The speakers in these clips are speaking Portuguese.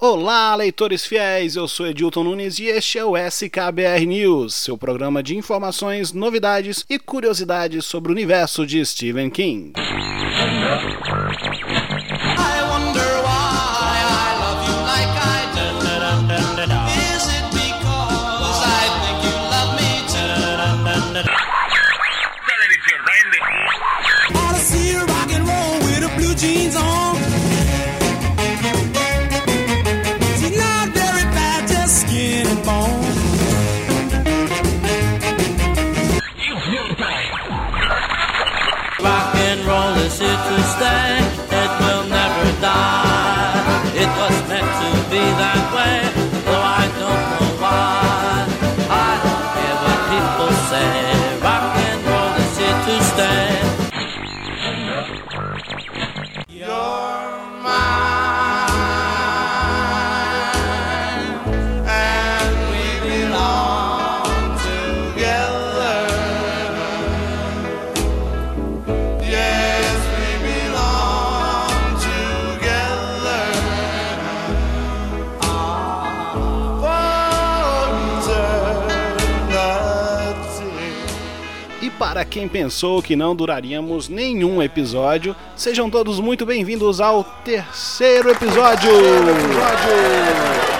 Olá, leitores fiéis! Eu sou Edilton Nunes e este é o SKBR News, seu programa de informações, novidades e curiosidades sobre o universo de Stephen King. Para quem pensou que não duraríamos nenhum episódio, sejam todos muito bem-vindos ao terceiro episódio. episódio.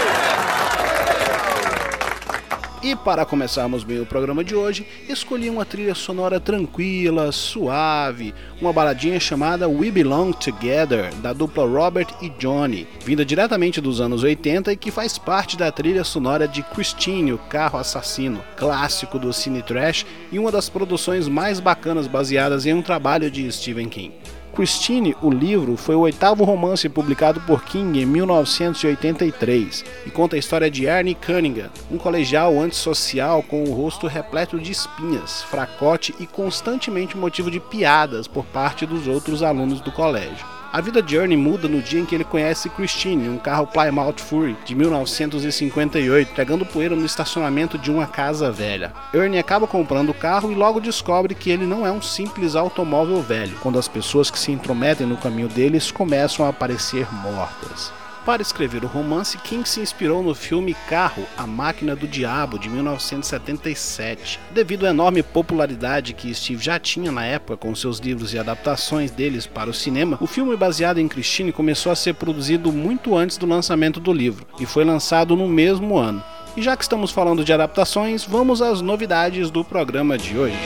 E para começarmos bem o programa de hoje, escolhi uma trilha sonora tranquila, suave, uma baladinha chamada We Belong Together, da dupla Robert e Johnny, vinda diretamente dos anos 80 e que faz parte da trilha sonora de Christine, o Carro Assassino, clássico do cine trash e uma das produções mais bacanas baseadas em um trabalho de Stephen King. Christine, o livro, foi o oitavo romance publicado por King em 1983 e conta a história de Ernie Cunningham, um colegial antissocial com o rosto repleto de espinhas, fracote e constantemente motivo de piadas por parte dos outros alunos do colégio. A vida de Ernie muda no dia em que ele conhece Christine, um carro Plymouth Fury de 1958, pegando poeira no estacionamento de uma casa velha. Ernie acaba comprando o carro e logo descobre que ele não é um simples automóvel velho, quando as pessoas que se intrometem no caminho deles começam a aparecer mortas. Para escrever o romance, King se inspirou no filme Carro, A Máquina do Diabo, de 1977. Devido à enorme popularidade que Steve já tinha na época com seus livros e adaptações deles para o cinema, o filme baseado em Christine começou a ser produzido muito antes do lançamento do livro e foi lançado no mesmo ano. E já que estamos falando de adaptações, vamos às novidades do programa de hoje.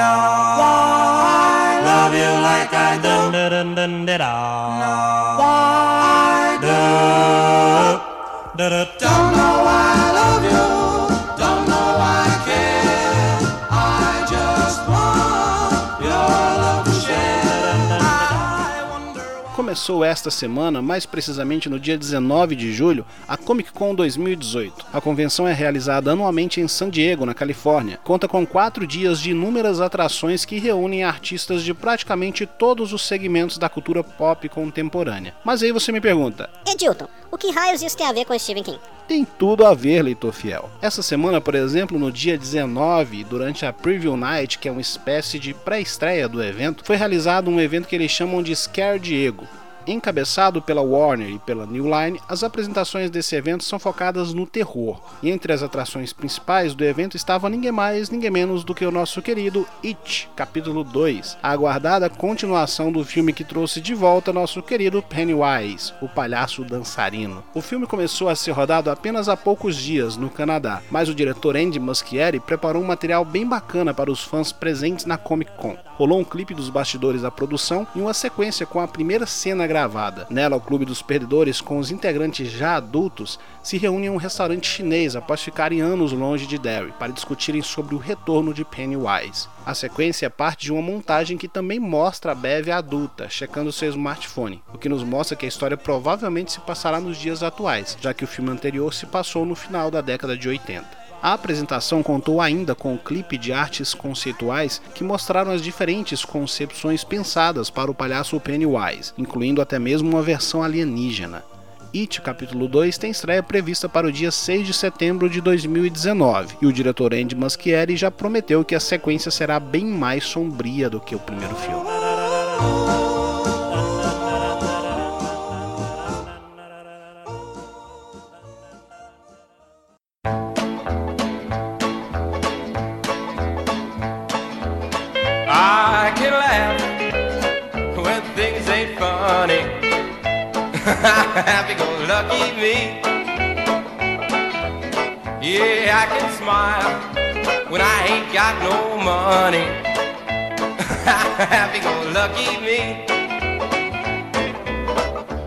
Now, why love you like I do? Now, why do? Começou esta semana, mais precisamente no dia 19 de julho, a Comic Con 2018. A convenção é realizada anualmente em San Diego, na Califórnia. Conta com quatro dias de inúmeras atrações que reúnem artistas de praticamente todos os segmentos da cultura pop contemporânea. Mas aí você me pergunta: Edilton, o que raios isso tem a ver com Stephen King? tem tudo a ver, leitor fiel. Essa semana, por exemplo, no dia 19, durante a Preview Night, que é uma espécie de pré-estreia do evento, foi realizado um evento que eles chamam de Scare Diego. Encabeçado pela Warner e pela New Line, as apresentações desse evento são focadas no terror. E entre as atrações principais do evento estava ninguém mais, ninguém menos do que o nosso querido It, capítulo 2, a aguardada continuação do filme que trouxe de volta nosso querido Pennywise, o palhaço dançarino. O filme começou a ser rodado apenas há poucos dias no Canadá, mas o diretor Andy Muschietti preparou um material bem bacana para os fãs presentes na Comic Con. Rolou um clipe dos bastidores da produção e uma sequência com a primeira cena gravada. Nela, o Clube dos Perdedores, com os integrantes já adultos, se reúne em um restaurante chinês após ficarem anos longe de Derry para discutirem sobre o retorno de Pennywise. A sequência é parte de uma montagem que também mostra a Bev adulta, checando seu smartphone, o que nos mostra que a história provavelmente se passará nos dias atuais, já que o filme anterior se passou no final da década de 80. A apresentação contou ainda com um clipe de artes conceituais que mostraram as diferentes concepções pensadas para o palhaço Pennywise, incluindo até mesmo uma versão alienígena. It Capítulo 2 tem estreia prevista para o dia 6 de setembro de 2019, e o diretor Andy Muschietti já prometeu que a sequência será bem mais sombria do que o primeiro filme. Happy go lucky me. Yeah, I can smile when I ain't got no money. Happy go lucky me.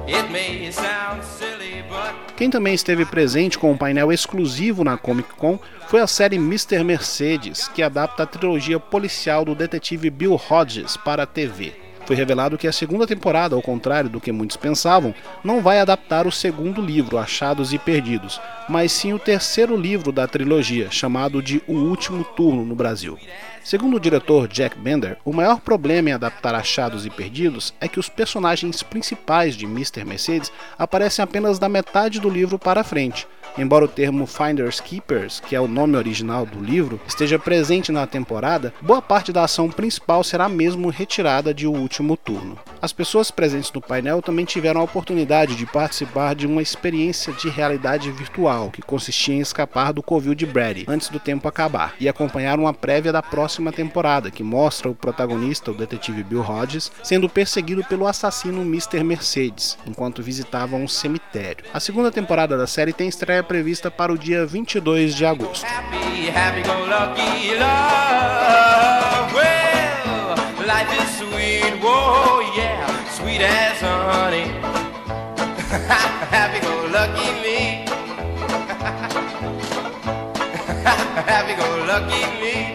It may sound silly, but Quem também esteve presente com um painel exclusivo na Comic Con foi a série Mr. Mercedes, que adapta a trilogia policial do detetive Bill Hodges para a TV. Foi revelado que a segunda temporada, ao contrário do que muitos pensavam, não vai adaptar o segundo livro, Achados e Perdidos, mas sim o terceiro livro da trilogia, chamado de O Último Turno no Brasil. Segundo o diretor Jack Bender, o maior problema em adaptar Achados e Perdidos é que os personagens principais de Mr. Mercedes aparecem apenas da metade do livro para frente. Embora o termo Finders Keepers, que é o nome original do livro, esteja presente na temporada, boa parte da ação principal será mesmo retirada de O Último Turno. As pessoas presentes no painel também tiveram a oportunidade de participar de uma experiência de realidade virtual, que consistia em escapar do covil de Brady antes do tempo acabar, e acompanhar uma prévia da próxima temporada, que mostra o protagonista, o detetive Bill Hodges, sendo perseguido pelo assassino Mr. Mercedes, enquanto visitava um cemitério. A segunda temporada da série tem estreia prevista para o dia 22 de agosto. happy, go lucky love.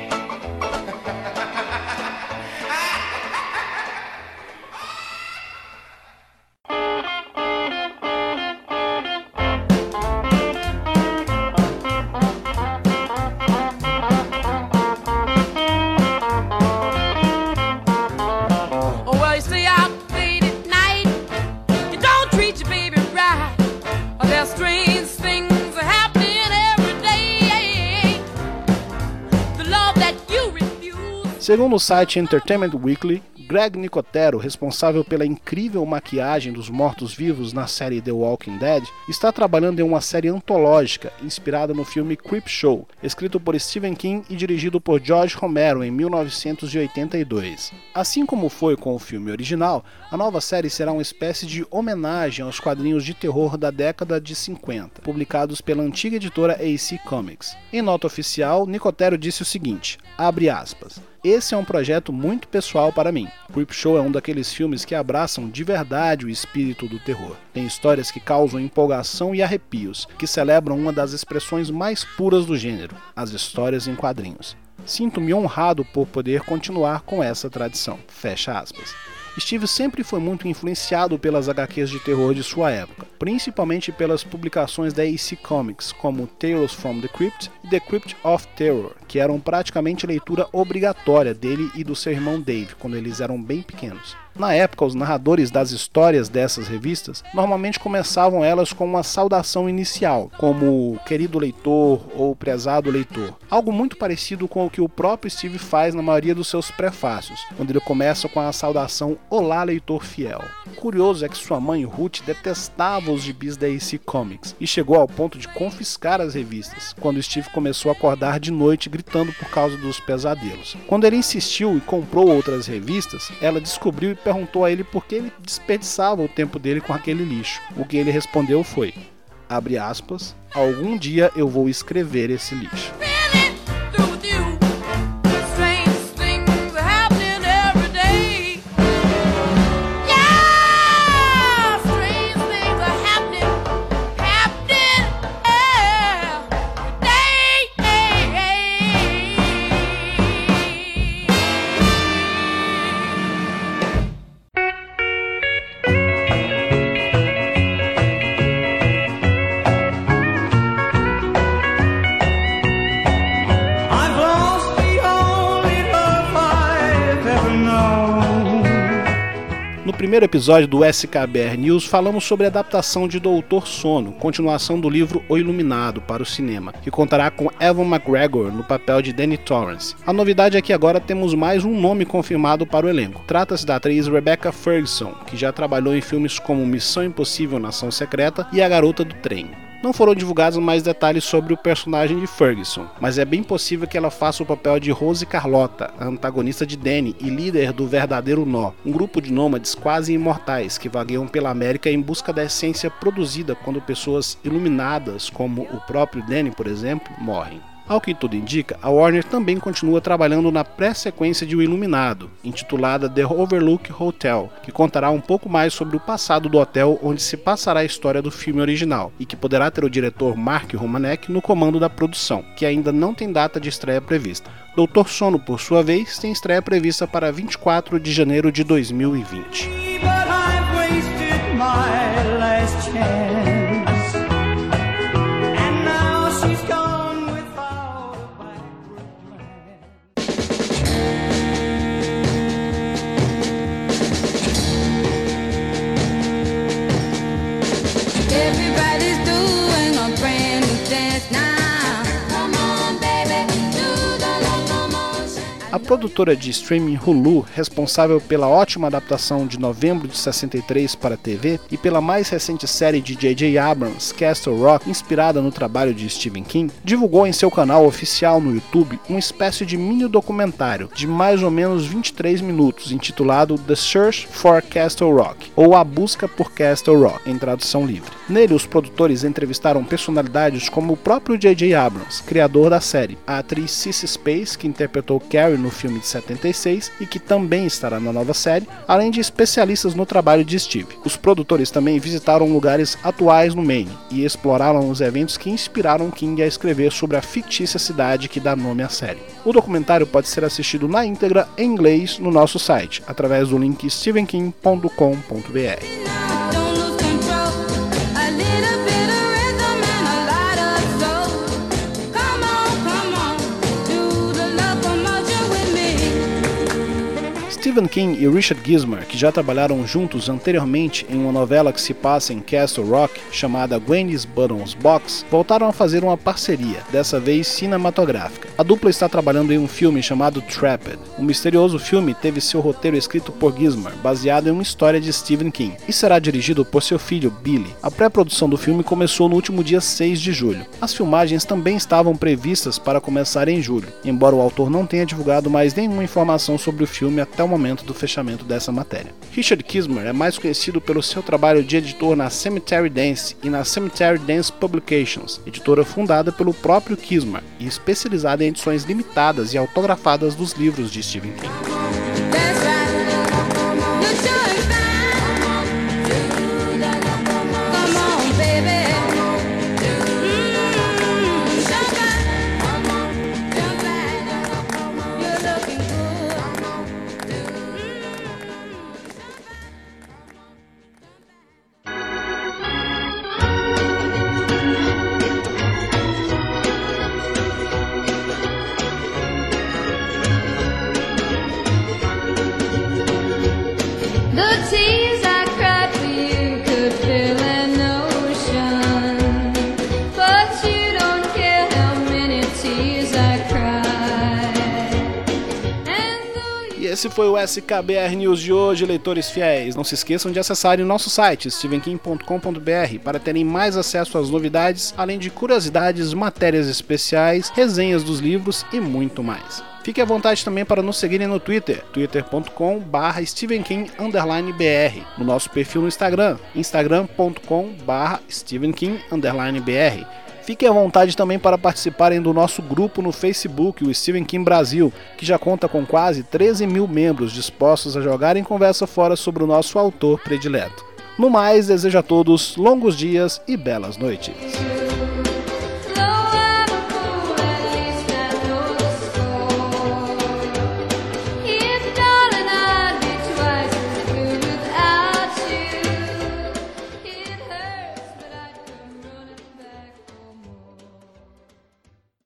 Segundo o site Entertainment Weekly, Greg Nicotero, responsável pela incrível maquiagem dos mortos-vivos na série The Walking Dead, está trabalhando em uma série antológica inspirada no filme Creepshow, escrito por Stephen King e dirigido por George Romero em 1982. Assim como foi com o filme original, a nova série será uma espécie de homenagem aos quadrinhos de terror da década de 50, publicados pela antiga editora AC Comics. Em nota oficial, Nicotero disse o seguinte: abre aspas. Esse é um projeto muito pessoal para mim. Creepshow é um daqueles filmes que abraçam de verdade o espírito do terror. Tem histórias que causam empolgação e arrepios, que celebram uma das expressões mais puras do gênero, as histórias em quadrinhos. Sinto-me honrado por poder continuar com essa tradição. Fecha aspas. Steve sempre foi muito influenciado pelas HQs de terror de sua época, principalmente pelas publicações da AC Comics, como Tales from the Crypt e The Crypt of Terror, que eram praticamente leitura obrigatória dele e do seu irmão Dave quando eles eram bem pequenos. Na época, os narradores das histórias dessas revistas normalmente começavam elas com uma saudação inicial, como querido leitor ou prezado leitor. Algo muito parecido com o que o próprio Steve faz na maioria dos seus prefácios, onde ele começa com a saudação Olá, leitor fiel. Curioso é que sua mãe Ruth detestava os gibis da AC Comics e chegou ao ponto de confiscar as revistas, quando Steve começou a acordar de noite gritando por causa dos pesadelos. Quando ele insistiu e comprou outras revistas, ela descobriu e perguntou a ele por que ele desperdiçava o tempo dele com aquele lixo. O que ele respondeu foi: abre aspas, algum dia eu vou escrever esse lixo. Primeiro episódio do SKBR News, falamos sobre a adaptação de Doutor Sono, continuação do livro O Iluminado, para o cinema, que contará com Evan McGregor no papel de Danny Torrance. A novidade é que agora temos mais um nome confirmado para o elenco. Trata-se da atriz Rebecca Ferguson, que já trabalhou em filmes como Missão Impossível Nação Secreta e A Garota do Trem. Não foram divulgados mais detalhes sobre o personagem de Ferguson, mas é bem possível que ela faça o papel de Rose Carlota, a antagonista de Danny e líder do Verdadeiro Nó, um grupo de nômades quase imortais que vagueiam pela América em busca da essência produzida quando pessoas iluminadas, como o próprio Danny, por exemplo, morrem. Ao que tudo indica, a Warner também continua trabalhando na pré-sequência de O Iluminado, intitulada The Overlook Hotel, que contará um pouco mais sobre o passado do hotel onde se passará a história do filme original, e que poderá ter o diretor Mark Romanek no comando da produção, que ainda não tem data de estreia prevista. Doutor Sono, por sua vez, tem estreia prevista para 24 de janeiro de 2020. Produtora de streaming Hulu, responsável pela ótima adaptação de novembro de 63 para a TV e pela mais recente série de J.J. Abrams, Castle Rock, inspirada no trabalho de Stephen King, divulgou em seu canal oficial no YouTube uma espécie de mini documentário de mais ou menos 23 minutos, intitulado The Search for Castle Rock, ou A Busca por Castle Rock, em tradução livre. Nele, os produtores entrevistaram personalidades como o próprio J.J. Abrams, criador da série, a atriz Cissy Space, que interpretou Carrie no filme de 76 e que também estará na nova série, além de especialistas no trabalho de Steve. Os produtores também visitaram lugares atuais no Maine e exploraram os eventos que inspiraram King a escrever sobre a fictícia cidade que dá nome à série. O documentário pode ser assistido na íntegra em inglês no nosso site, através do link stevenking.com.br. Stephen King e Richard Gizmer, que já trabalharam juntos anteriormente em uma novela que se passa em Castle Rock, chamada Gwendy's Buttons Box, voltaram a fazer uma parceria, dessa vez cinematográfica. A dupla está trabalhando em um filme chamado Trapped. O misterioso filme teve seu roteiro escrito por Gizmer, baseado em uma história de Stephen King, e será dirigido por seu filho Billy. A pré-produção do filme começou no último dia 6 de julho. As filmagens também estavam previstas para começar em julho, embora o autor não tenha divulgado mais nenhuma informação sobre o filme até o momento do fechamento dessa matéria. Richard Kismer é mais conhecido pelo seu trabalho de editor na Cemetery Dance e na Cemetery Dance Publications, editora fundada pelo próprio Kismer e especializada em edições limitadas e autografadas dos livros de Stephen King. E esse foi o SKBR News de hoje, leitores fiéis. Não se esqueçam de acessarem nosso site, stevenking.com.br, para terem mais acesso às novidades, além de curiosidades, matérias especiais, resenhas dos livros e muito mais. Fique à vontade também para nos seguirem no Twitter, twitter.com barra stevenking_br, no nosso perfil no Instagram, instagram.com barra stevenking_br. Fiquem à vontade também para participarem do nosso grupo no Facebook, o Stephen King Brasil, que já conta com quase 13 mil membros dispostos a jogarem conversa fora sobre o nosso autor predileto. No mais, desejo a todos longos dias e belas noites.